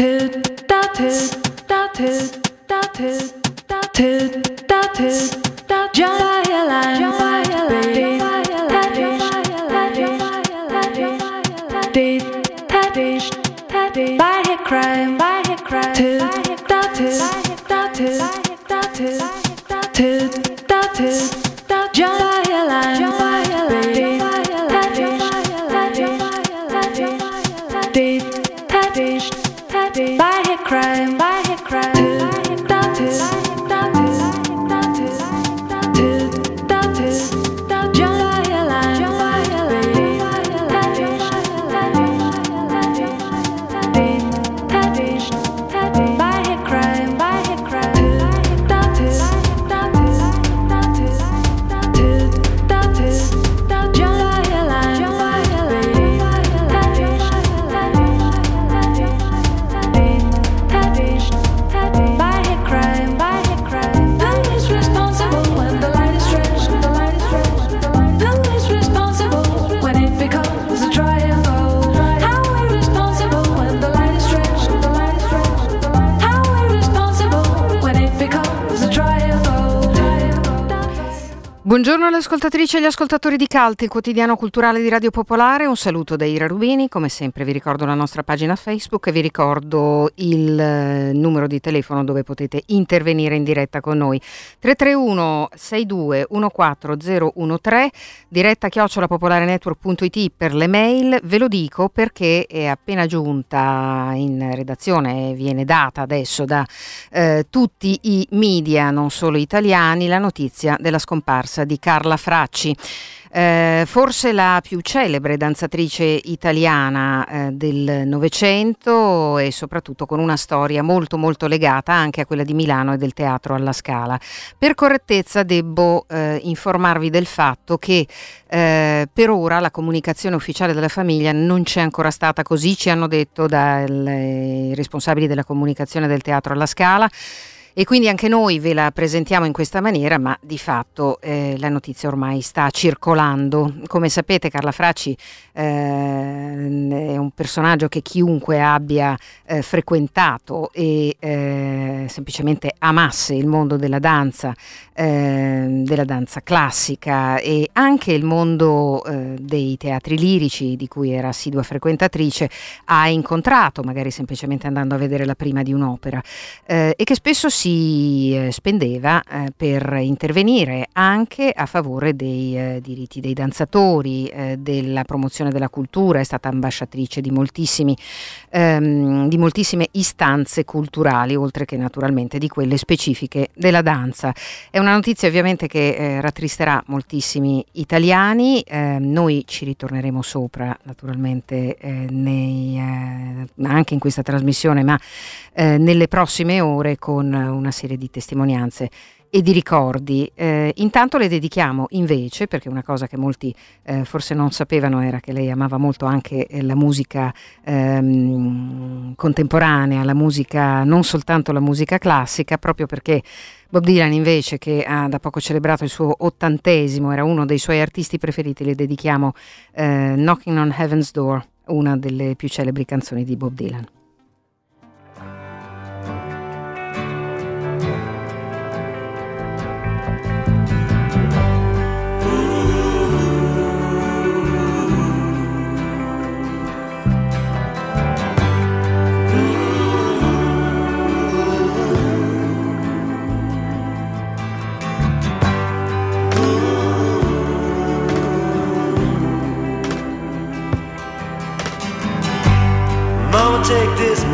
Tilt, da tilt, da tilt, da tilt, da tilt, da tilt, da Jump, jump, baby. By her crime, by her crime, tilt, da tilt, da tilt, da tilt, tilt, da tilt, da jump. Buongiorno alle ascoltatrici e agli ascoltatori di Calti, il quotidiano culturale di Radio Popolare. Un saluto da Ira Rubini. Come sempre vi ricordo la nostra pagina Facebook e vi ricordo il eh, numero di telefono dove potete intervenire in diretta con noi. 331 62 14013 diretta chiocciolapopolarenetwork.it per le mail. Ve lo dico perché è appena giunta in redazione, viene data adesso da eh, tutti i media, non solo italiani, la notizia della scomparsa di Carla Fracci. Eh, forse la più celebre danzatrice italiana eh, del Novecento e soprattutto con una storia molto molto legata anche a quella di Milano e del teatro alla Scala. Per correttezza debbo eh, informarvi del fatto che eh, per ora la comunicazione ufficiale della famiglia non c'è ancora stata così, ci hanno detto dai responsabili della comunicazione del teatro alla Scala. E quindi anche noi ve la presentiamo in questa maniera, ma di fatto eh, la notizia ormai sta circolando. Come sapete Carla Fracci eh, è un personaggio che chiunque abbia eh, frequentato e eh, semplicemente amasse il mondo della danza, ehm, della danza classica e anche il mondo eh, dei teatri lirici di cui era assidua frequentatrice, ha incontrato, magari semplicemente andando a vedere la prima di un'opera, eh, e che spesso si eh, spendeva per intervenire anche a favore dei diritti dei danzatori, della promozione della cultura, è stata ambasciatrice di, ehm, di moltissime istanze culturali, oltre che naturalmente di quelle specifiche della danza. È una notizia ovviamente che eh, rattristerà moltissimi italiani, eh, noi ci ritorneremo sopra naturalmente eh, nei, eh, anche in questa trasmissione, ma eh, nelle prossime ore con una serie di testimonianze e di ricordi. Eh, intanto le dedichiamo invece, perché una cosa che molti eh, forse non sapevano era che lei amava molto anche eh, la musica ehm, contemporanea, la musica, non soltanto la musica classica, proprio perché Bob Dylan invece, che ha da poco celebrato il suo ottantesimo, era uno dei suoi artisti preferiti, le dedichiamo eh, Knocking on Heaven's Door, una delle più celebri canzoni di Bob Dylan.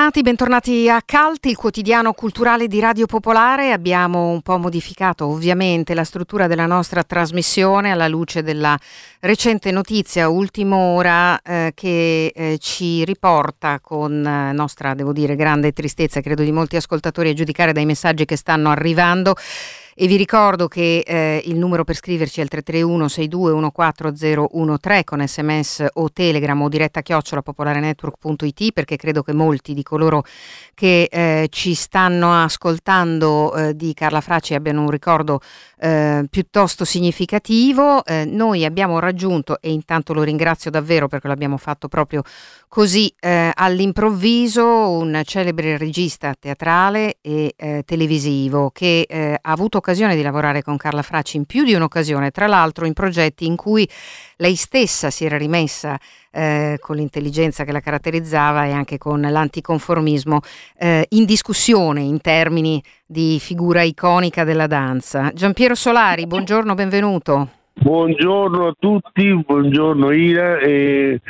Bentornati, bentornati a Calti, il quotidiano culturale di Radio Popolare. Abbiamo un po' modificato ovviamente la struttura della nostra trasmissione alla luce della recente notizia, ultima ora, eh, che eh, ci riporta con eh, nostra, devo dire, grande tristezza, credo di molti ascoltatori a giudicare dai messaggi che stanno arrivando. E vi ricordo che eh, il numero per scriverci è il 331 6214013 con sms o telegram o diretta chiocciola popolarenetwork.it perché credo che molti di coloro che eh, ci stanno ascoltando eh, di Carla Fracci abbiano un ricordo eh, piuttosto significativo. Eh, noi abbiamo raggiunto, e intanto lo ringrazio davvero perché l'abbiamo fatto proprio così eh, all'improvviso, un celebre regista teatrale e televisivo che ha avuto occasione di lavorare con Carla Fracci in più di un'occasione, tra l'altro in progetti in cui lei stessa si era rimessa eh, con l'intelligenza che la caratterizzava e anche con l'anticonformismo eh, in discussione in termini di figura iconica della danza. Giampiero Solari, buongiorno, benvenuto. Buongiorno a tutti, buongiorno Ira. E...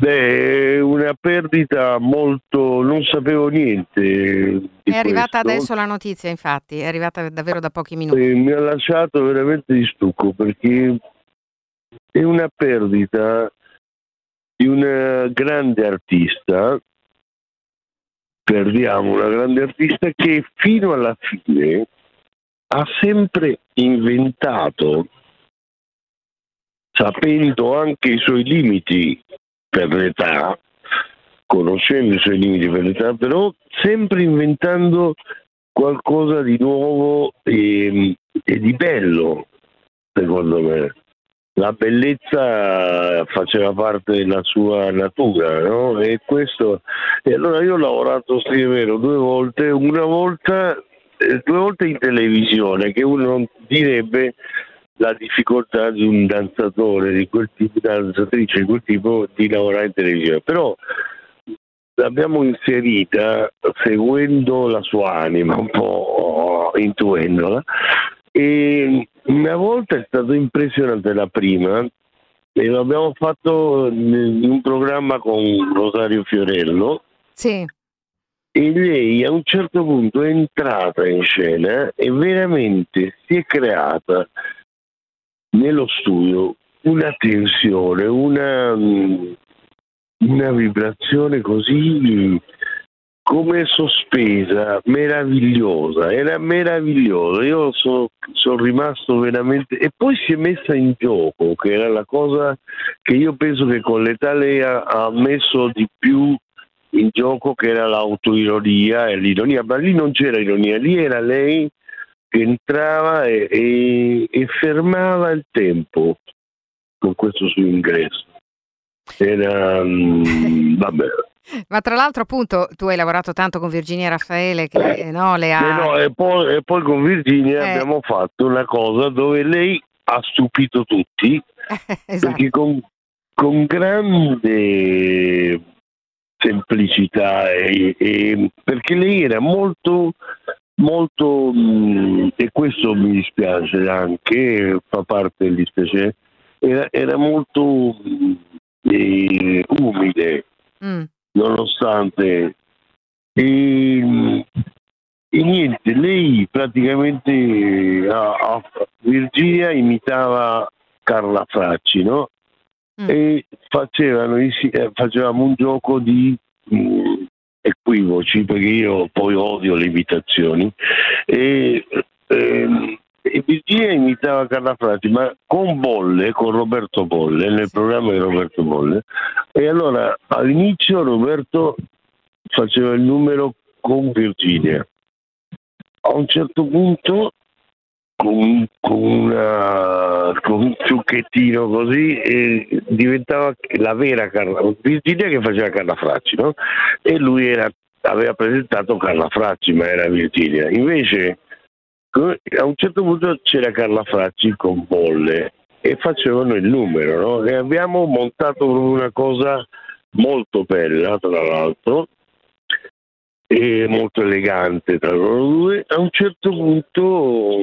Beh, è una perdita molto. non sapevo niente. È arrivata questo. adesso la notizia, infatti, è arrivata davvero da pochi minuti. E mi ha lasciato veramente di stucco perché è una perdita di una grande artista. Perdiamo una grande artista che fino alla fine ha sempre inventato, sapendo anche i suoi limiti per l'età, conoscendo i suoi limiti per l'età, però sempre inventando qualcosa di nuovo e, e di bello, secondo me. La bellezza faceva parte della sua natura, no? E questo. E allora io ho lavorato, sì, è vero, due volte, una volta, eh, due volte in televisione, che uno direbbe la difficoltà di un danzatore di quel tipo, danzatrice di quel tipo di lavorare in televisione. Però l'abbiamo inserita seguendo la sua anima, un po' intuendola. E una volta è stato impressionante la prima e l'abbiamo fatto in un programma con Rosario Fiorello. Sì. E lei a un certo punto è entrata in scena e veramente si è creata nello studio una tensione, una, una vibrazione così come sospesa, meravigliosa, era meravigliosa, io sono, sono, rimasto veramente... E poi si è messa in gioco, che era la cosa che io penso che con l'età lei ha, ha messo di più in gioco, che era l'autoironia e l'ironia, ma lì non c'era ironia, lì era lei entrava e, e, e fermava il tempo con questo suo ingresso. Era... Um, vabbè ma tra l'altro, appunto, tu hai lavorato tanto con Virginia Raffaele che eh, no, le ha. Eh no, e, poi, e, poi, con Virginia eh. abbiamo fatto una cosa dove lei ha stupito tutti esatto. perché con, con grande semplicità e, e, perché lei era molto molto mh, e questo mi dispiace anche fa parte del dispiacere era, era molto eh, umile mm nonostante e, e, niente, lei praticamente a, a Virginia imitava Carla Fracci, no? Mm. E facevano, eh, facevamo un gioco di mm, equivoci, perché io poi odio le imitazioni. E, ehm, e Virginia imitava Carla Frati, ma con Bolle, con Roberto Bolle, nel programma di Roberto Bolle. E allora all'inizio Roberto faceva il numero con Virginia. A un certo punto, con, con, una, con un ciucchettino così, eh, diventava la vera Carla Virginia che faceva Carla Fracci, no? E lui era, aveva presentato Carla Fracci, ma era Virginia. Invece a un certo punto c'era Carla Fracci con Bolle e facevano il numero no? e abbiamo montato una cosa molto bella tra l'altro e molto elegante tra loro due a un certo punto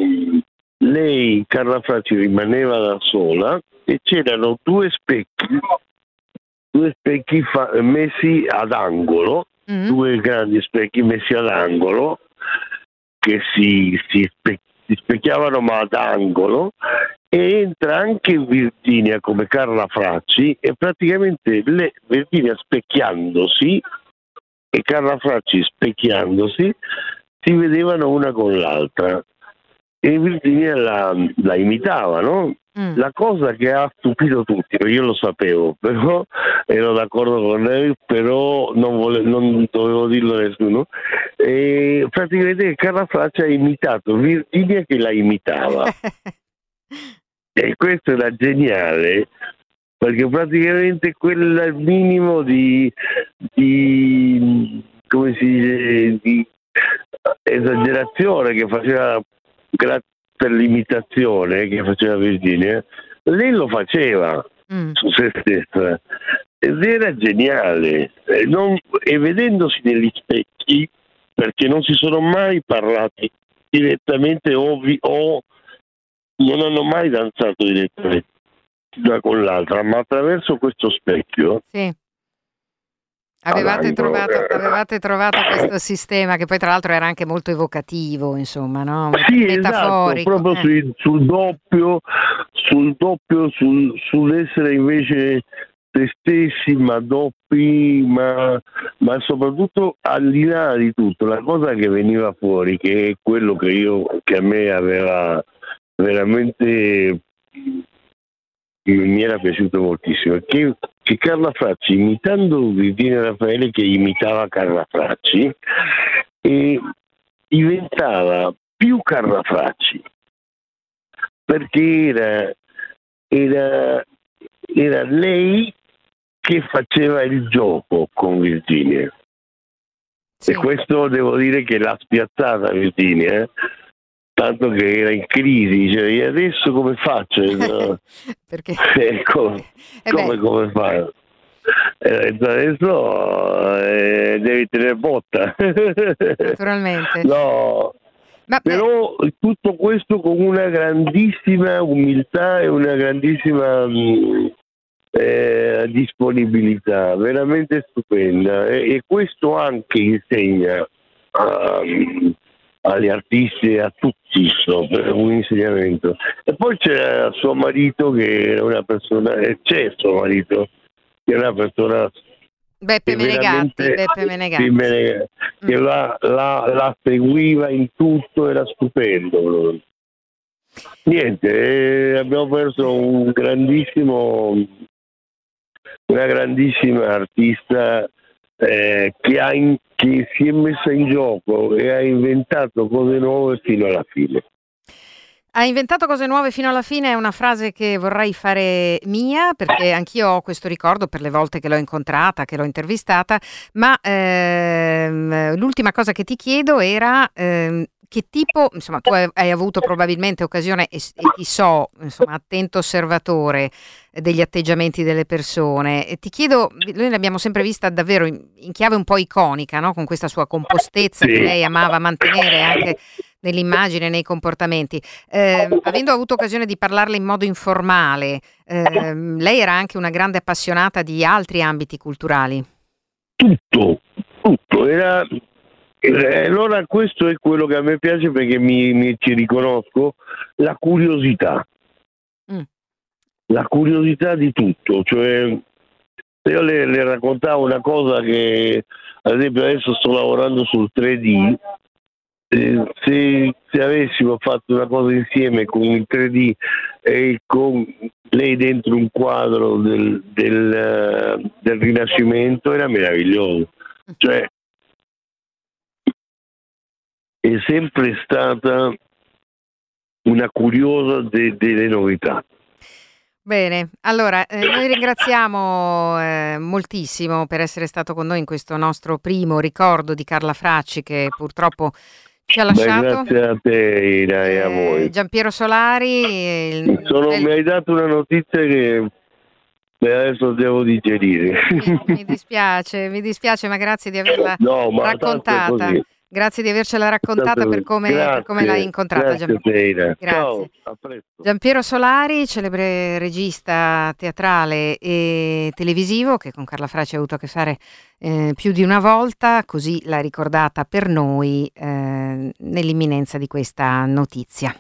lei Carla Fracci rimaneva da sola e c'erano due specchi due specchi fa- messi ad angolo Mm. due grandi specchi messi all'angolo che si, si spe- si specchiavano ma ad angolo e entra anche Virginia come Carla Fracci e praticamente le, Virginia specchiandosi e Carla Fracci specchiandosi si vedevano una con l'altra e Virginia la, la imitava, no? Mm. La cosa che ha stupito tutti, perché io lo sapevo, però ero d'accordo con lei, però non, vole- non dovevo dirlo a nessuno. E praticamente Carla Fracci ha imitato Virginia che la imitava. E questo era geniale perché praticamente il minimo di, di come si dice di esagerazione che faceva per l'imitazione che faceva Virginia, lei lo faceva Mm. su se stessa ed era geniale. E, non- e vedendosi negli specchi perché non si sono mai parlati direttamente o, vi- o non hanno mai danzato direttamente una con l'altra ma attraverso questo specchio Sì. Avevate All'angolo, trovato, eh. avevate trovato questo sistema che poi tra l'altro era anche molto evocativo, insomma, no? Sì, esatto, metaforico. proprio eh. sul doppio, sul doppio, sul- sull'essere invece se stessi, ma doppi, ma, ma soprattutto al di là di tutto, la cosa che veniva fuori, che è quello che io, che a me aveva veramente mi era piaciuto moltissimo, che, che Carla Fracci imitando Virginia Raffaele che imitava Carla Fracci, e diventava più Carla Fracci perché era, era, era lei che faceva il gioco con Virginia Sì. e questo devo dire che l'ha spiazzata Virginia eh? Tanto che era in crisi e adesso come faccio? Eh, Perché? Come, eh beh, come, come fai Eh, adesso eh, devi tenere botta. Naturalmente. no. Ma beh, però tutto questo con una grandissima umiltà e una grandissima mh, eh, disponibilità, veramente stupenda. E, e questo anche insegna a- agli artisti e a tutti insomma, per un insegnamento. E poi c'è suo marito che è una persona, e c'è suo marito che è una persona Beppe Menegatti, Beppe Menegatti. sì, Mene- che Mm. la, la- la seguiva in tutto, era stupendo. Niente, eh, abbiamo perso un grandissimo, una grandissima artista eh, che, ha in- che si è messa in gioco e ha inventato cose nuove fino alla fine. Ha inventato cose nuove fino alla fine, è una frase che vorrei fare mia perché anch'io ho questo ricordo per le volte che l'ho incontrata, che l'ho intervistata, ma ehm, l'ultima cosa che ti chiedo era ehm, che tipo, insomma tu hai, hai avuto probabilmente occasione e, e ti so, insomma, attento osservatore degli atteggiamenti delle persone e ti chiedo, noi l'abbiamo sempre vista davvero in, in chiave un po' iconica, no? con questa sua compostezza Sì. che lei amava mantenere anche nell'immagine, nei comportamenti. Eh, avendo avuto occasione di parlarle in modo informale, ehm, lei era anche una grande appassionata di altri ambiti culturali. tutto, tutto. Era, eh, allora questo è quello che a me piace perché mi, mi- ci riconosco, la curiosità. Mm. La curiosità di tutto, cioè io le, le raccontavo una cosa che ad esempio adesso sto lavorando sul 3D, eh, se, se avessimo fatto una cosa insieme con il 3D e con lei dentro un quadro del, del, eh, del Rinascimento era meraviglioso. Cioè, è sempre stata una curiosa de- delle novità. Bene, allora eh, noi ringraziamo eh, moltissimo per essere stato con noi in questo nostro primo ricordo di Carla Fracci che purtroppo ci ha Beh, lasciato. grazie a te Ira, e a Eh, voi. Giampiero Solari, il- Sono- il- mi hai dato una notizia che che adesso devo digerire. mi, mi dispiace, mi dispiace, ma grazie di averla no, ma raccontata. Grazie di avercela raccontata per come, grazie, per come l'hai incontrata. Grazie, Gian... grazie. Ciao. Giampiero Solari, celebre regista teatrale e televisivo che con Carla Fraci ha avuto a che fare eh, più di una volta, così l'ha ricordata per noi eh, nell'imminenza di questa notizia.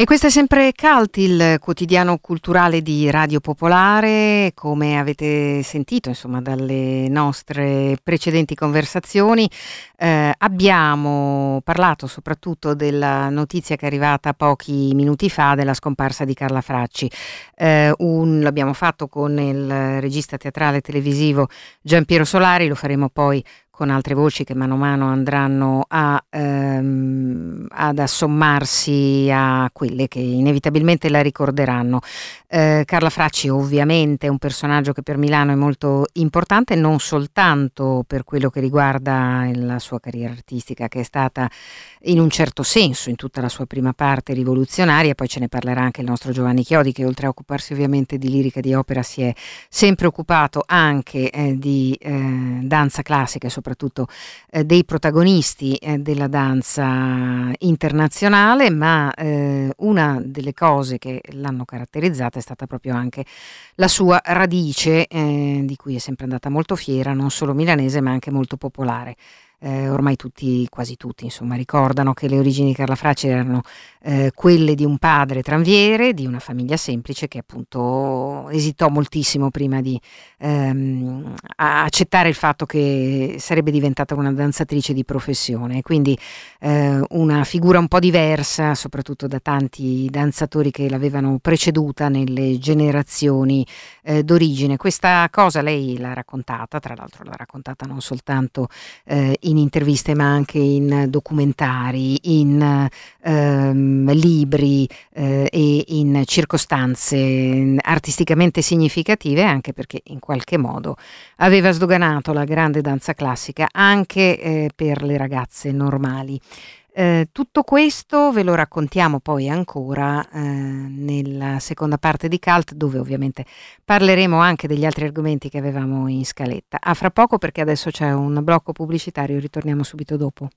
E questo è sempre Cult, il quotidiano culturale di Radio Popolare, come avete sentito insomma dalle nostre precedenti conversazioni. Eh, abbiamo parlato soprattutto della notizia che è arrivata pochi minuti fa della scomparsa di Carla Fracci. Eh, un, l'abbiamo fatto con il regista teatrale televisivo Giampiero Solari, lo faremo poi con altre voci che mano a mano andranno a, ehm, ad assommarsi a quelle che inevitabilmente la ricorderanno. Eh, Carla Fracci ovviamente è un personaggio che per Milano è molto importante, non soltanto per quello che riguarda la sua carriera artistica, che è stata in un certo senso in tutta la sua prima parte rivoluzionaria, poi ce ne parlerà anche il nostro Giovanni Chiodi che oltre a occuparsi ovviamente di lirica di opera si è sempre occupato anche eh, di eh, danza classica soprattutto eh, dei protagonisti eh, della danza internazionale, ma eh, una delle cose che l'hanno caratterizzata è stata proprio anche la sua radice eh, di cui è sempre andata molto fiera, non solo milanese ma anche molto popolare eh, ormai tutti, quasi tutti, insomma, ricordano che le origini di Carla Fracci erano eh, quelle di un padre tranviere, di una famiglia semplice che appunto esitò moltissimo prima di ehm, accettare il fatto che sarebbe diventata una danzatrice di professione. Quindi eh, una figura un po' diversa, soprattutto da tanti danzatori che l'avevano preceduta nelle generazioni eh, d'origine. Questa cosa lei l'ha raccontata, tra l'altro l'ha raccontata non soltanto eh, in interviste ma anche in documentari, in ehm, libri eh, e in circostanze artisticamente significative anche perché in qualche modo aveva sdoganato la grande danza classica anche eh, per le ragazze normali. Eh, tutto questo ve lo raccontiamo poi ancora eh, nella seconda parte di Cult, dove ovviamente parleremo anche degli altri argomenti che avevamo in scaletta. A fra poco perché adesso c'è un blocco pubblicitario, ritorniamo subito dopo.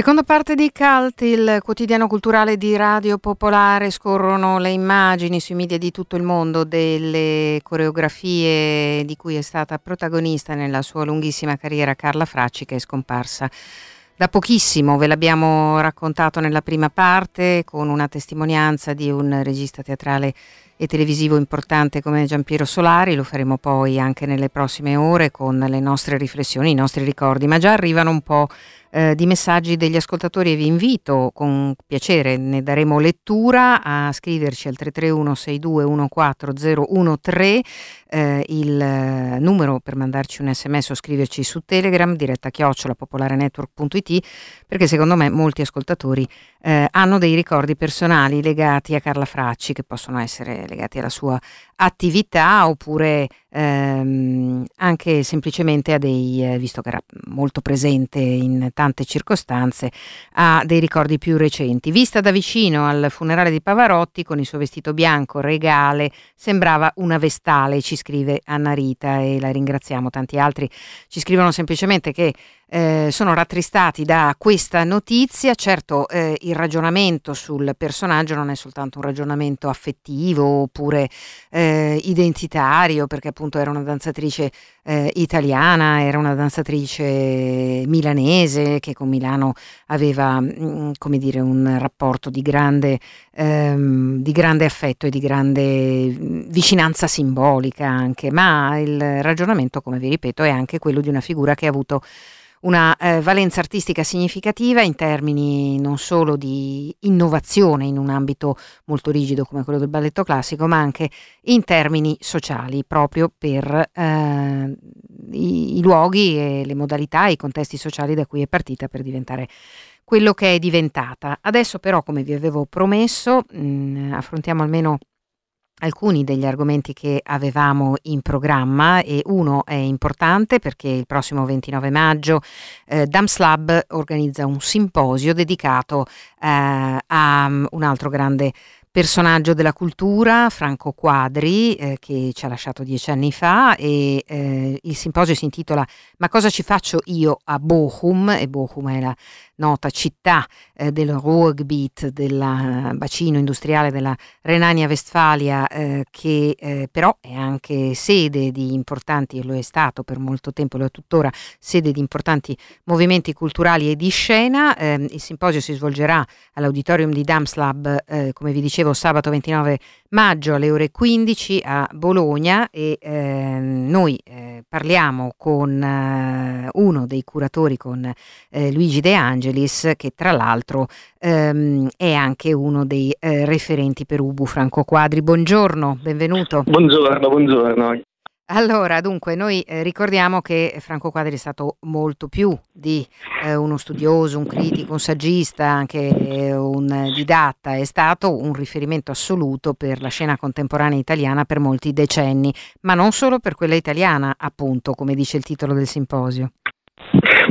Seconda parte di Cult, il quotidiano culturale di Radio Popolare, scorrono le immagini sui media di tutto il mondo delle coreografie di cui è stata protagonista nella sua lunghissima carriera Carla Fracci che è scomparsa da pochissimo, ve l'abbiamo raccontato nella prima parte con una testimonianza di un regista teatrale e televisivo importante come Giampiero Solari, lo faremo poi anche nelle prossime ore con le nostre riflessioni, i nostri ricordi, ma già arrivano un po' eh, di messaggi degli ascoltatori e vi invito con piacere, ne daremo lettura, a scriverci al 331 6214013 eh, il eh, numero per mandarci un sms o scriverci su Telegram, diretta chiocciola popolarenetwork.it, perché secondo me molti ascoltatori eh, hanno dei ricordi personali legati a Carla Fracci che possono essere legati alla sua attività oppure ehm, anche semplicemente a dei, eh, visto che era molto presente in tante circostanze, a dei ricordi più recenti. Vista da vicino al funerale di Pavarotti con il suo vestito bianco regale, sembrava una vestale, ci scrive Anna Rita e la ringraziamo. Tanti altri ci scrivono semplicemente che eh, sono rattristati da questa notizia. Certo, eh, il ragionamento sul personaggio non è soltanto un ragionamento affettivo oppure eh, identitario, perché appunto era una danzatrice eh, italiana, era una danzatrice milanese che con Milano aveva, mh, mm, come dire, un rapporto di grande, ehm, di grande affetto e di grande mm, vicinanza simbolica anche, ma il ragionamento, come vi ripeto, è anche quello di una figura che ha avuto una eh, valenza artistica significativa in termini non solo di innovazione in un ambito molto rigido come quello del balletto classico, ma anche in termini sociali, proprio per eh, i, i luoghi e le modalità e i contesti sociali da cui è partita per diventare quello che è diventata. Adesso però, come vi avevo promesso, mh, mm, affrontiamo almeno alcuni degli argomenti che avevamo in programma e uno è importante perché il prossimo 29 maggio eh, Dams Lab organizza un simposio dedicato eh, a um, un altro grande personaggio della cultura, Franco Quadri, eh, che ci ha lasciato dieci anni fa e eh, il simposio si intitola Ma cosa ci faccio io a Bochum? E Bochum è la nota città eh, del Ruhrgebiet, del bacino industriale della Renania-Vestfalia, eh, che eh, però è anche sede di importanti, e lo è stato per molto tempo, lo è tuttora, sede di importanti movimenti culturali e di scena. Ehm, il simposio si svolgerà all'auditorium di Damslab, eh, come vi dicevo, sabato 29 maggio alle ore 15 a Bologna e ehm, noi eh, parliamo con eh, uno dei curatori, con Luigi De Angeli, Angelis, che tra l'altro ehm, è anche uno dei eh, referenti per Ubu Franco Quadri. Buongiorno, benvenuto. Buongiorno, buongiorno. Allora, dunque, noi eh, ricordiamo che Franco Quadri è stato molto più di eh, uno studioso, un critico, un saggista, anche eh, un didatta, è stato un riferimento assoluto per la scena contemporanea italiana per molti decenni, ma non solo per quella italiana, appunto, come dice il titolo del simposio.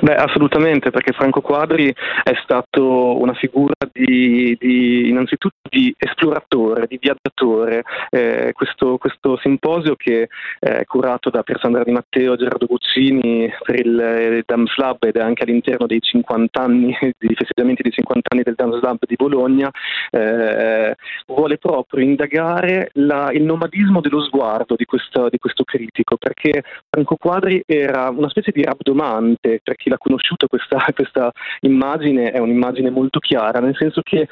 Beh, assolutamente, perché Franco Quadri è stato una figura di, di innanzitutto di esploratore, di viaggiatore. Eh, questo, questo, simposio che è curato da Pier Sandra Di Matteo Gerardo Guccini per il, il Dams Lab ed è anche all'interno dei 50 anni, dei festeggiamenti dei 50 anni del Dams Lab di Bologna, eh, vuole proprio indagare la, il nomadismo dello sguardo di questo, di questo critico, perché Franco Quadri era una specie di rabdomante, per chi l'ha conosciuto questa, questa immagine è un'immagine molto chiara, nel senso che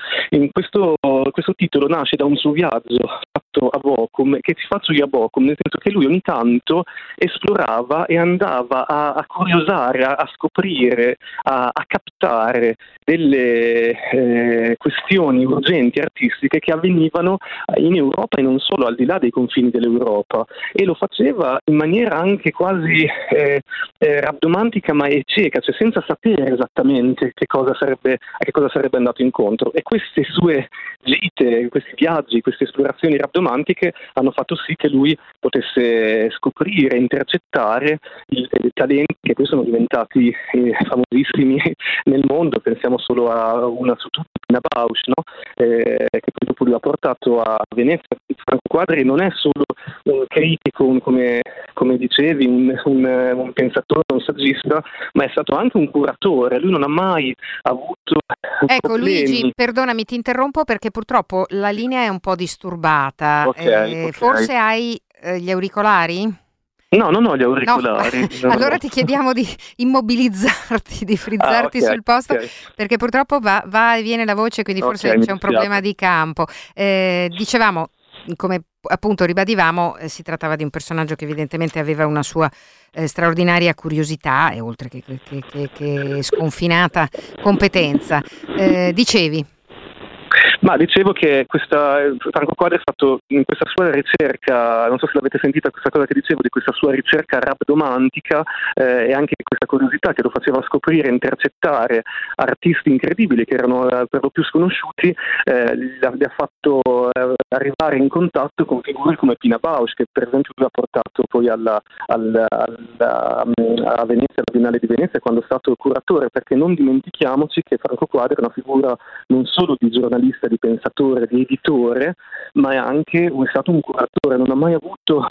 questo, questo titolo nasce da un suo viaggio fatto a Bochum, che ti faccio io a Bochum, nel senso che lui ogni tanto esplorava e andava a, a curiosare, a, a scoprire, a, a, captare delle eh, questioni urgenti artistiche che avvenivano in Europa e non solo, al di là dei confini dell'Europa. E lo faceva in maniera anche quasi eh, eh, rabdomantica ma cieca, cioè senza sapere esattamente che cosa sarebbe, a che cosa sarebbe andato incontro. E queste sue gite, questi viaggi, queste esplorazioni rabdomantiche hanno fatto sì che lui potesse scoprire, intercettare i, talenti che poi sono diventati eh, famosissimi nel mondo. Pensiamo solo a una su tutti, Pina Bausch, no? eh, che poi dopo lui ha portato a Venezia Franco Quadri non è solo un critico, un, come, come, dicevi, un, un, un, pensatore, un saggista, ma è stato anche un curatore. Lui non ha mai avuto. Ecco problemi. Luigi, perdonami, ti interrompo perché purtroppo la linea è un po' disturbata. Okay, eh, okay. Forse hai eh, gli auricolari? No, non ho gli auricolari. No. allora ti chiediamo di immobilizzarti, di frizzarti ah, okay, sul posto okay. perché purtroppo va, va, e viene la voce, quindi forse okay, c'è un problema di campo. Eh, dicevamo, come appunto ribadivamo, eh, si trattava di un personaggio che evidentemente aveva una sua eh, straordinaria curiosità e oltre che, che, che, che sconfinata competenza. Eh, dicevi. Ma dicevo che questa, Franco Quadri ha fatto in questa sua ricerca, non so se l'avete sentita questa cosa che dicevo, di questa sua ricerca rabdomantica eh, e anche questa curiosità che lo faceva scoprire, intercettare artisti incredibili che erano eh, per lo più sconosciuti, eh, li, ha, fatto eh, arrivare in contatto con figure come Pina Bausch, che per esempio lui ha portato poi alla, alla, alla, a Venezia, alla Biennale di Venezia, quando è stato curatore, perché non dimentichiamoci che Franco Quadri è una figura non solo di giornalista, di pensatore, di editore, ma è anche è stato un curatore, non ha mai avuto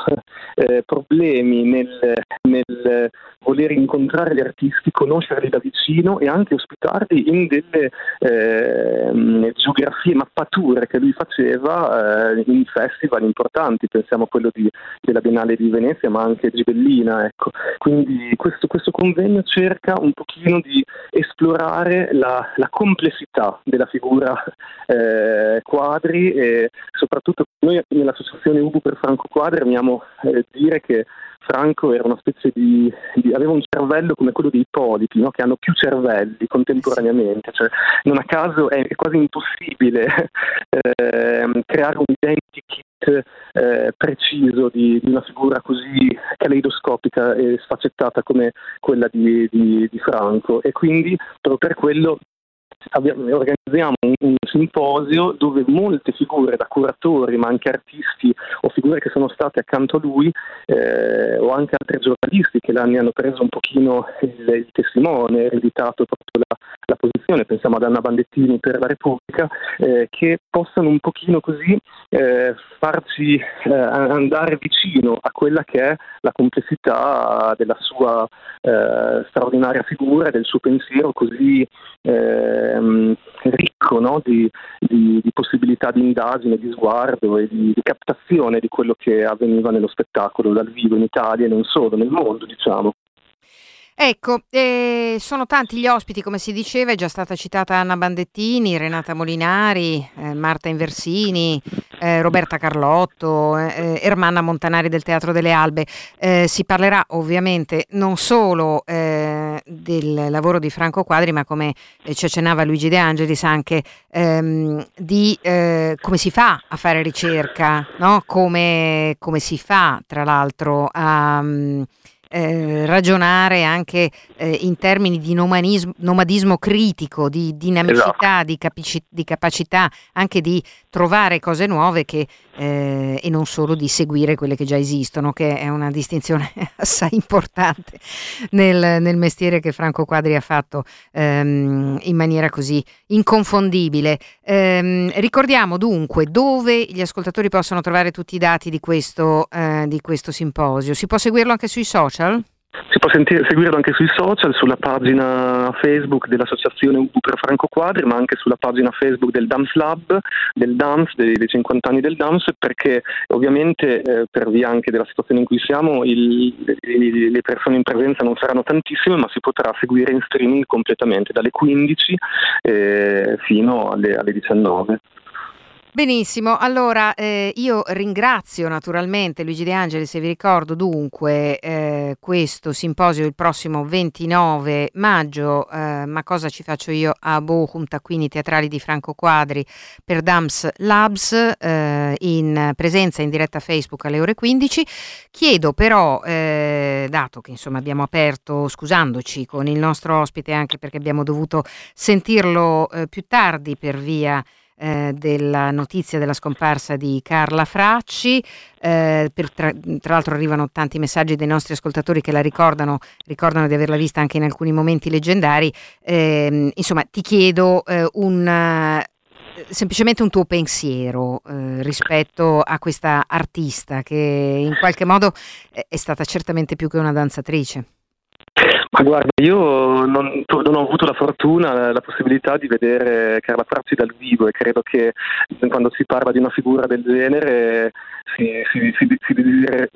eh, problemi nel, nel, voler incontrare gli artisti, conoscerli da vicino e anche ospitarli in delle eh, geografie, mappature che lui faceva eh, in festival importanti, pensiamo a quello di, della Biennale di Venezia, ma anche Gibellina. Ecco. Quindi questo, questo, convegno cerca un pochino di esplorare la, la complessità della figura eh, Quadri e soprattutto noi nell'associazione Ubu per Franco Quadri amiamo eh, dire che Franco era una specie di, di, aveva un cervello come quello dei polipi, no? che hanno più cervelli contemporaneamente, cioè, non a caso è, è quasi impossibile eh, creare un identikit eh, preciso di, di, una figura così caleidoscopica e sfaccettata come quella di, di Franco e quindi proprio per quello organizziamo un, simposio dove molte figure da curatori, ma anche artisti o figure che sono state accanto a lui, eh, o anche altri giornalisti che l'anni hanno preso un pochino il, il testimone, ereditato proprio la, la, posizione, pensiamo ad Anna Bandettini per la Repubblica, eh, che possano un pochino così eh, farci eh, andare vicino a quella che è la complessità della sua eh, straordinaria figura del suo pensiero così ehm, ricco no? di, di, di, possibilità di indagine, di sguardo e di, di, captazione di quello che avveniva nello spettacolo dal vivo in Italia e non solo, nel mondo diciamo. Ecco, eh, sono tanti gli ospiti, come si diceva, è già stata citata Anna Bandettini, Renata Molinari, eh, Marta Inversini, eh, Roberta Carlotto, eh, Ermanna Montanari del Teatro delle Albe. Eh, si parlerà ovviamente non solo eh, del lavoro di Franco Quadri, ma come ci accennava Luigi De Angelis, anche ehm, di come si fa a fare ricerca, no? come, come, si fa tra l'altro a... Um, eh, ragionare anche eh, in termini di nomadismo, nomadismo critico, di dinamicità, esatto. di, capici- di, capacità anche di trovare cose nuove che, eh, e non solo di seguire quelle che già esistono, che è una distinzione assai importante nel, nel mestiere che Franco Quadri ha fatto ehm, in maniera così inconfondibile. Ehm, ricordiamo dunque dove gli ascoltatori possono trovare tutti i dati di questo, eh, di questo simposio. Si può seguirlo anche sui social? Si può sentire, seguirlo anche sui social, sulla pagina Facebook dell'associazione Ubu per Franco Quadri, ma anche sulla pagina Facebook del Dance Lab, del Dance, dei, dei 50 anni del Dance, perché ovviamente eh, per via anche della situazione in cui siamo il, il, le persone in presenza non saranno tantissime, ma si potrà seguire in streaming completamente dalle 15 eh, fino alle, alle 19. Benissimo, allora eh, io ringrazio naturalmente Luigi De Angelis e vi ricordo dunque eh, questo simposio il prossimo 29 maggio, eh, ma cosa ci faccio io a Bochum, Taccuini Teatrali di Franco Quadri per Dams Labs eh, in presenza in diretta Facebook alle ore 15. Chiedo però, eh, dato che insomma abbiamo aperto, scusandoci con il nostro ospite anche perché abbiamo dovuto sentirlo eh, più tardi per via eh, della notizia della scomparsa di Carla Fracci. Eh, tra, tra, l'altro arrivano tanti messaggi dei nostri ascoltatori che la ricordano, ricordano di averla vista anche in alcuni momenti leggendari. Eh, insomma, ti chiedo eh, un semplicemente un tuo pensiero eh, rispetto a questa artista che in qualche modo è stata certamente più che una danzatrice. Ma guarda, io non, non, ho avuto la fortuna, la possibilità di vedere Carla Frazzi dal vivo e credo che quando si parla di una figura del genere si, si, si, si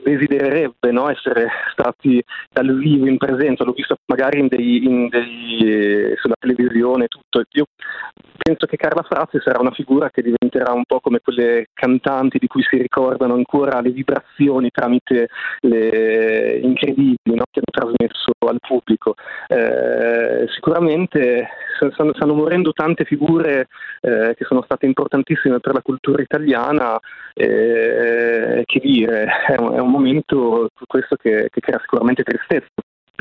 desidererebbe no? essere stati dal vivo in presenza, l'ho visto magari in dei, in dei, sulla televisione tutto. Io penso che Carla Frazzi sarà una figura che diventerà un po' come quelle cantanti di cui si ricordano ancora le vibrazioni tramite le incredibili no? che hanno trasmesso al pubblico. Eh, sicuramente stanno, stanno, morendo tante figure eh, che sono state importantissime per la cultura italiana. Eh, che dire, è un, è un momento questo che, che crea sicuramente tristezza,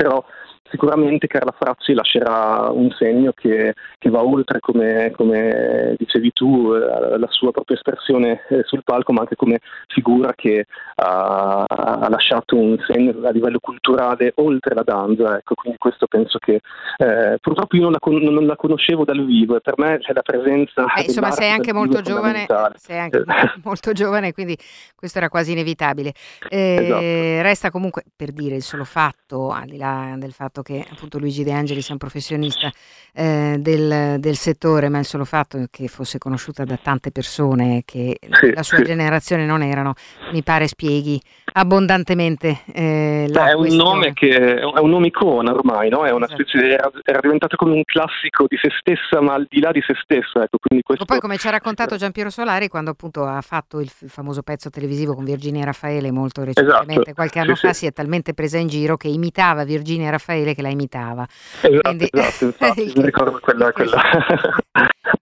però sicuramente Carla Frazzi lascerà un segno che, che va oltre, come, come, dicevi tu, eh, la sua propria espressione eh, sul palco, ma anche come figura che ha, ha lasciato un segno a livello culturale oltre la danza. Ecco, quindi questo penso che eh, purtroppo io non la, non la, conoscevo dal vivo e per me c'è la presenza. Eh, insomma, sei anche molto giovane, sei anche molto giovane, quindi questo era quasi inevitabile. Eh, esatto. Resta comunque per dire il solo fatto, al di là del fatto che appunto Luigi De Angelis è un professionista eh, del, del, settore, ma il solo fatto che fosse conosciuta da tante persone che sì, la sua sì. generazione non erano, mi pare spieghi abbondantemente eh, la Beh, è un nome che è un nome icona ormai, no? È una esatto. specie, era, era diventato come un classico di se stessa, ma al di là di se stessa. Ecco, questo... Poi, come ci ha raccontato Giampiero Solari, quando appunto ha fatto il, famoso pezzo televisivo con Virginia Raffaele molto recentemente, esatto. qualche anno sì, fa, si è talmente presa in giro che imitava Virginia Raffaele che la imitava. Esatto, Quindi... esatto infatti, mi ricordo quella. quella.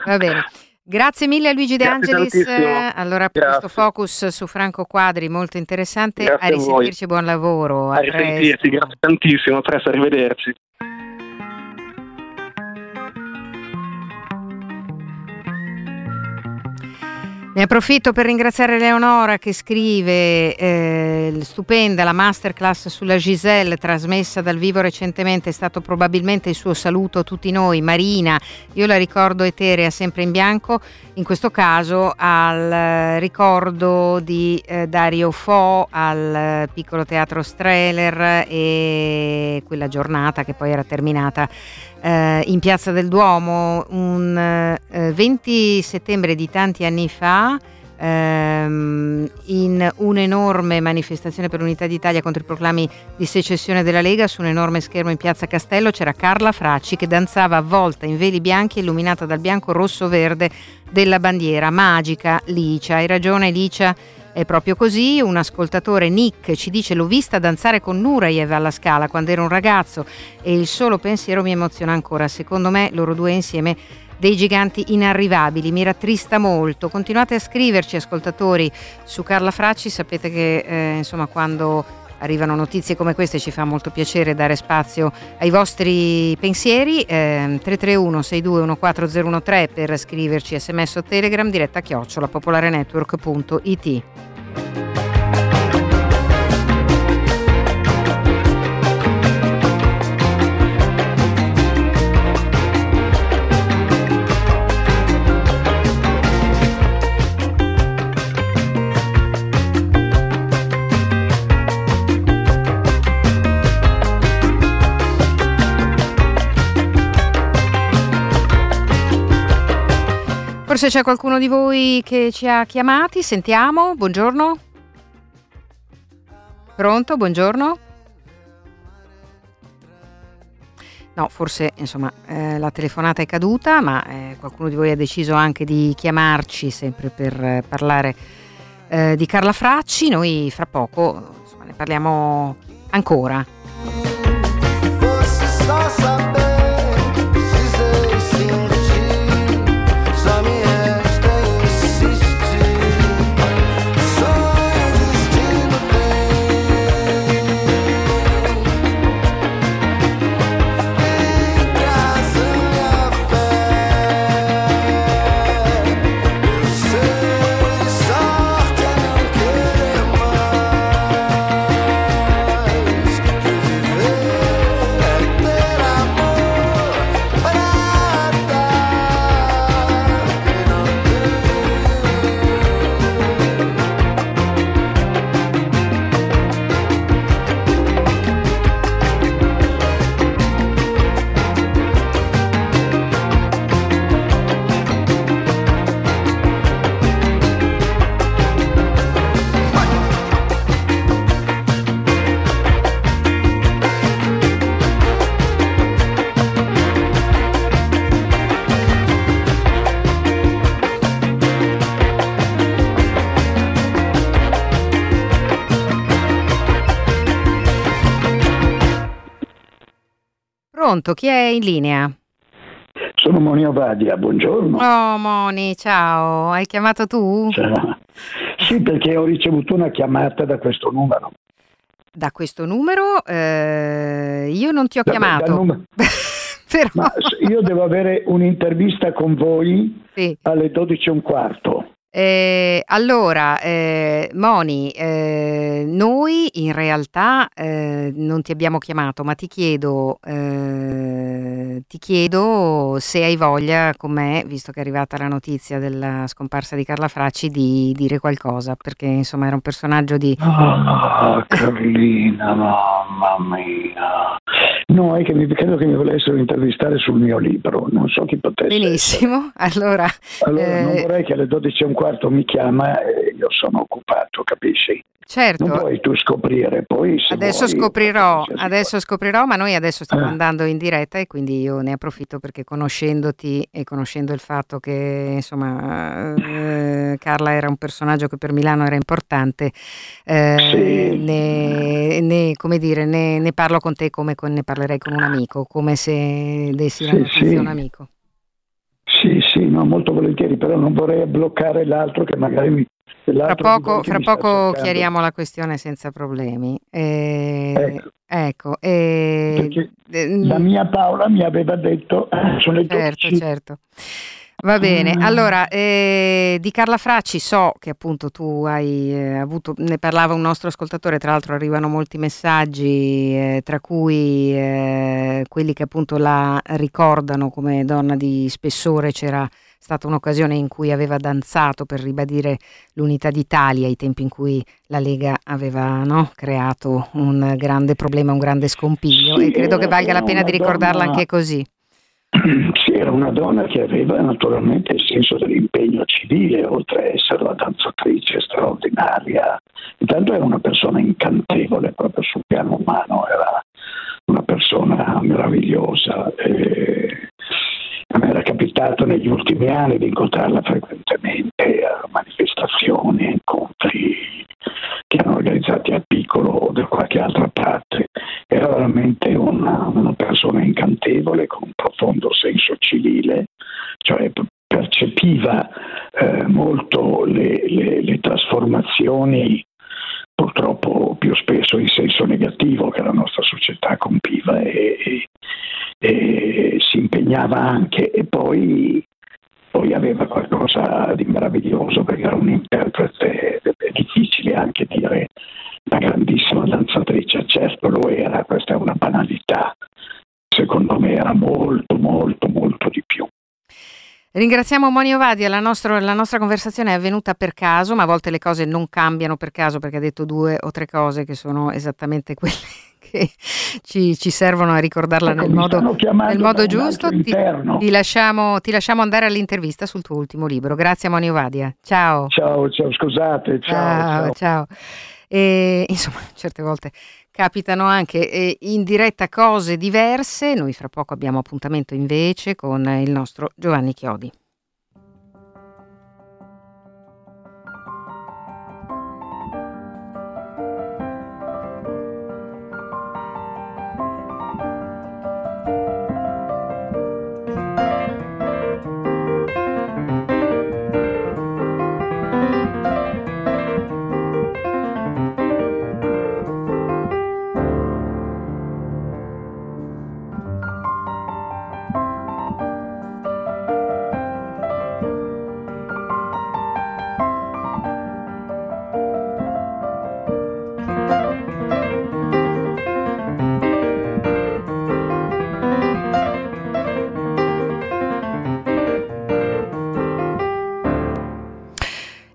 Va bene. Grazie mille a Luigi De Grazie Angelis. Tantissimo. Allora, Grazie. questo focus su Franco Quadri molto interessante. Grazie a risentirci, buon lavoro. A, a risentirci, grazie tantissimo, a presto, arrivederci. Ne approfitto per ringraziare Leonora che scrive eh, stupenda la masterclass sulla Giselle trasmessa dal vivo recentemente, è stato probabilmente il suo saluto a tutti noi. Marina, io la ricordo eterea sempre in bianco, in questo caso al ricordo di eh, Dario Fo al piccolo teatro Streller e quella giornata che poi era terminata eh, in Piazza del Duomo un eh, 20 settembre di tanti anni fa ehm, in un'enorme manifestazione per l'unità d'Italia contro i proclami di secessione della Lega su un enorme schermo in Piazza Castello c'era Carla Fracci che danzava avvolta in veli bianchi illuminata dal bianco rosso verde della bandiera magica Licia. Hai ragione Licia è proprio così, un ascoltatore Nick ci dice l'ho vista danzare con Nureyev alla Scala quando ero un ragazzo e il solo pensiero mi emoziona ancora. Secondo me loro due insieme dei giganti inarrivabili, mi rattrista molto. Continuate a scriverci ascoltatori su Carla Fracci, sapete che eh, insomma quando arrivano notizie come queste ci fa molto piacere dare spazio ai vostri pensieri. Eh, 331 6214 per scriverci sms o telegram diretta chiocciola popolarenetwork.it. Forse c'è qualcuno di voi che ci ha chiamati, sentiamo, buongiorno. Pronto, buongiorno. No, forse insomma eh, la telefonata è caduta, ma eh, qualcuno di voi ha deciso anche di chiamarci sempre per eh, parlare di Carla Fracci. Noi fra poco insomma, ne parliamo ancora. Pronto, chi è in linea? Sono Moni Ovadia, buongiorno. Oh Moni, ciao, hai chiamato tu? Ciao. Sì, perché ho ricevuto una chiamata da questo numero. Da questo numero eh, io non ti ho Da- chiamato. dal numero- Però- io devo avere un'intervista con voi Sì. alle 12 e un quarto. Eh, allora, eh, Moni, eh, noi in realtà eh, non ti abbiamo chiamato, ma ti chiedo, eh, ti chiedo se hai voglia con me, visto che è arrivata la notizia della scomparsa di Carla Fracci, di dire qualcosa, perché insomma era un personaggio di... Ah, Carlina, mamma mia. No, è che mi, credo che mi volessero intervistare sul mio libro, non so chi potesse. Benissimo, allora... Allora, non eh, vorrei che alle 12 e un quarto mi chiama e io sono occupato, capisci? certo. Non puoi tu scoprire, poi se Adesso vuoi, scoprirò, adesso scoprirò, ma noi adesso stiamo Eh. andando in diretta e quindi io ne approfitto perché conoscendoti e conoscendo il fatto che insomma eh, Carla era un personaggio che per Milano era importante, eh, Sì. ne, ne- come dire, ne, ne parlo con te come con- ne parlerei con un amico, come se dessi la Sì, notizia sì. a un amico. Sì, sì, no, molto volentieri, però non vorrei bloccare l'altro che magari mi... Fra poco, fra poco chiariamo la questione senza problemi. Eh, Ecco. ecco, eh, eh, La mia Paola mi aveva detto, eh, sono le 12. Certo, certo. Va bene, Mm. allora eh, di Carla Fracci so che appunto tu hai eh, avuto, ne parlava un nostro ascoltatore, tra l'altro arrivano molti messaggi, eh, tra cui eh, quelli che appunto la ricordano come donna di spessore, c'era stata un'occasione in cui aveva danzato per ribadire l'unità d'Italia, ai tempi in cui la Lega aveva no, creato un grande problema, un grande scompiglio Sì, e credo che valga la pena di ricordarla donna- anche così. Sì, era una donna che aveva naturalmente il senso dell'impegno civile, oltre a essere una danzatrice straordinaria. Intanto era una persona incantevole proprio sul piano umano, era una persona meravigliosa. E a me era capitato negli ultimi anni di incontrarla frequentemente a manifestazioni, incontri che erano organizzati a piccolo o da qualche altra parte. Era veramente una, una persona incantevole con un profondo senso civile, cioè percepiva eh, molto le, le- le trasformazioni purtroppo più spesso in senso negativo che la nostra società compiva si impegnava anche e poi, poi aveva qualcosa di meraviglioso perché era un interprete, è difficile anche dire una grandissima danzatrice, certo lo era, questa è una banalità, secondo me era molto molto molto di più. Ringraziamo Moni Ovadia, la, la nostra conversazione è avvenuta per caso, ma a volte le cose non cambiano per caso perché ha detto due o tre cose che sono esattamente quelle che ci, ci servono a ricordarla Ecco, nel modo, nel modo giusto. Ti, ti lasciamo, ti lasciamo andare all'intervista sul tuo ultimo libro. Grazie Moni Ovadia, ciao. Ciao, ciao, scusate, ciao. Ciao, ciao. ciao. E, insomma, certe volte capitano anche eh, in diretta cose diverse. Noi fra poco abbiamo appuntamento invece con il nostro Giovanni Chiodi.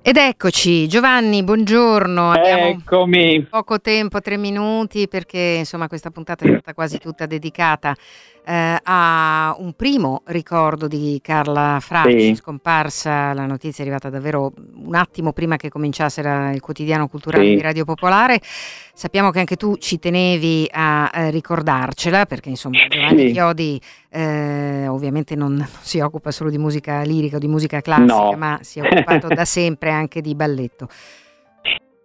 Ed eccoci, Giovanni, buongiorno. Abbiamo Eccomi. poco tempo, tre minuti, perché insomma questa puntata è stata quasi tutta dedicata eh, a un primo ricordo di Carla Fracci, Sì. scomparsa, la notizia è arrivata davvero un attimo prima che cominciasse la- il quotidiano culturale Sì. di Radio Popolare. Sappiamo che anche tu ci tenevi a eh, ricordarcela, perché insomma Giovanni Sì. Chiodi eh, ovviamente non, non si occupa solo di musica lirica o di musica classica, No. ma si è occupato da sempre anche di balletto.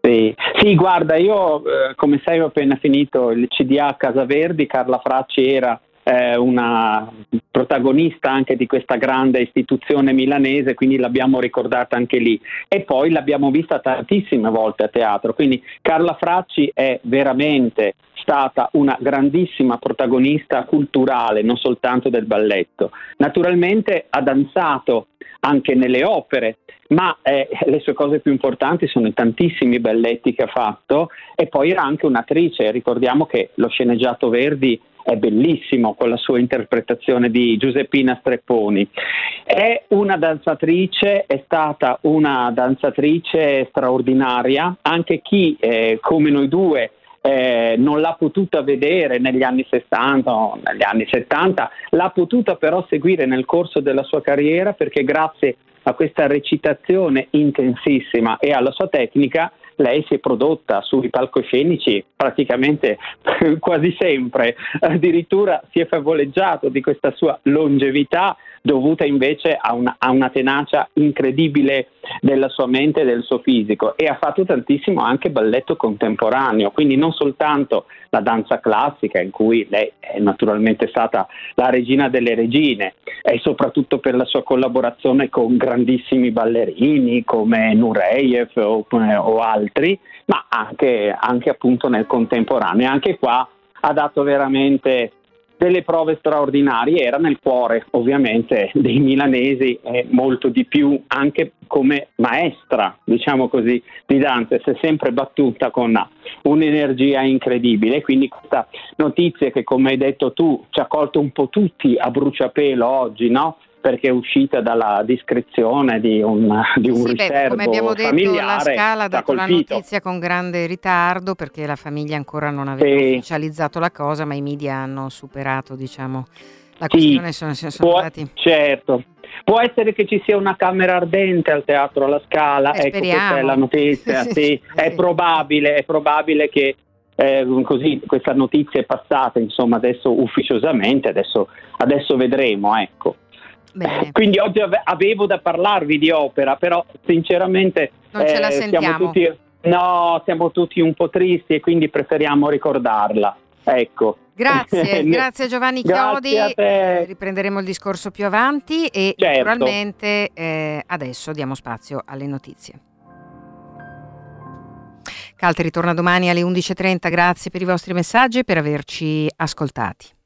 Sì. Sì, guarda, io eh, come sai ho appena finito il CDA a Casa Verdi, Carla Fracci era eh, una protagonista anche di questa grande istituzione milanese, quindi l'abbiamo ricordata anche lì. E poi l'abbiamo vista tantissime volte a teatro, quindi Carla Fracci è veramente stata una grandissima protagonista culturale, non soltanto del balletto. Naturalmente ha danzato anche nelle opere, ma eh, le sue cose più importanti sono i tantissimi balletti che ha fatto e poi era anche un'attrice, ricordiamo che lo sceneggiato Verdi è bellissimo con la sua interpretazione di Giuseppina Strepponi. È una danzatrice, è stata una danzatrice straordinaria, anche chi eh, come noi due eh, non l'ha potuta vedere negli anni 60 o negli anni 70, l'ha potuta però seguire nel corso della sua carriera perché grazie a questa recitazione intensissima e alla sua tecnica lei si è prodotta sui palcoscenici praticamente quasi sempre, addirittura si è favoleggiato di questa sua longevità dovuta invece a una, a una, tenacia incredibile della sua mente e del suo fisico e ha fatto tantissimo anche balletto contemporaneo, quindi non soltanto la danza classica in cui lei è naturalmente stata la regina delle regine e soprattutto per la sua collaborazione con grandissimi ballerini come Nureyev o, o altri, ma anche, anche appunto nel contemporaneo. Anche qua ha dato veramente delle prove straordinarie, era nel cuore ovviamente dei milanesi e molto di più anche come maestra, diciamo così, di danza, si è sempre battuta con un'energia incredibile, quindi questa notizia che come hai detto tu ci ha colto un po' tutti a bruciapelo oggi, no? Perché è uscita dalla discrezione di un, di un sì, riservo come abbiamo detto. La Scala ha dato la notizia con grande ritardo perché la famiglia ancora non aveva sì. ufficializzato la cosa, ma i media hanno superato diciamo, la questione, sì, sono, sono può, andati... Certo. Può essere che ci sia una camera ardente al teatro alla Scala, eh, ecco questa è la notizia, sì, è probabile, è probabile che eh, così questa notizia è passata, insomma, adesso ufficiosamente, adesso, adesso vedremo, ecco. Bene. Quindi oggi avevo da parlarvi di opera, però sinceramente non ce la sentiamo. Siamo tutti, no, siamo tutti un po' tristi e quindi preferiamo ricordarla. Ecco. Grazie, grazie Giovanni Chiodi. Grazie Riprenderemo il discorso più avanti e certo. naturalmente eh, adesso diamo spazio alle notizie. Calteri torna domani alle 11.30, grazie per i vostri messaggi e per averci ascoltati.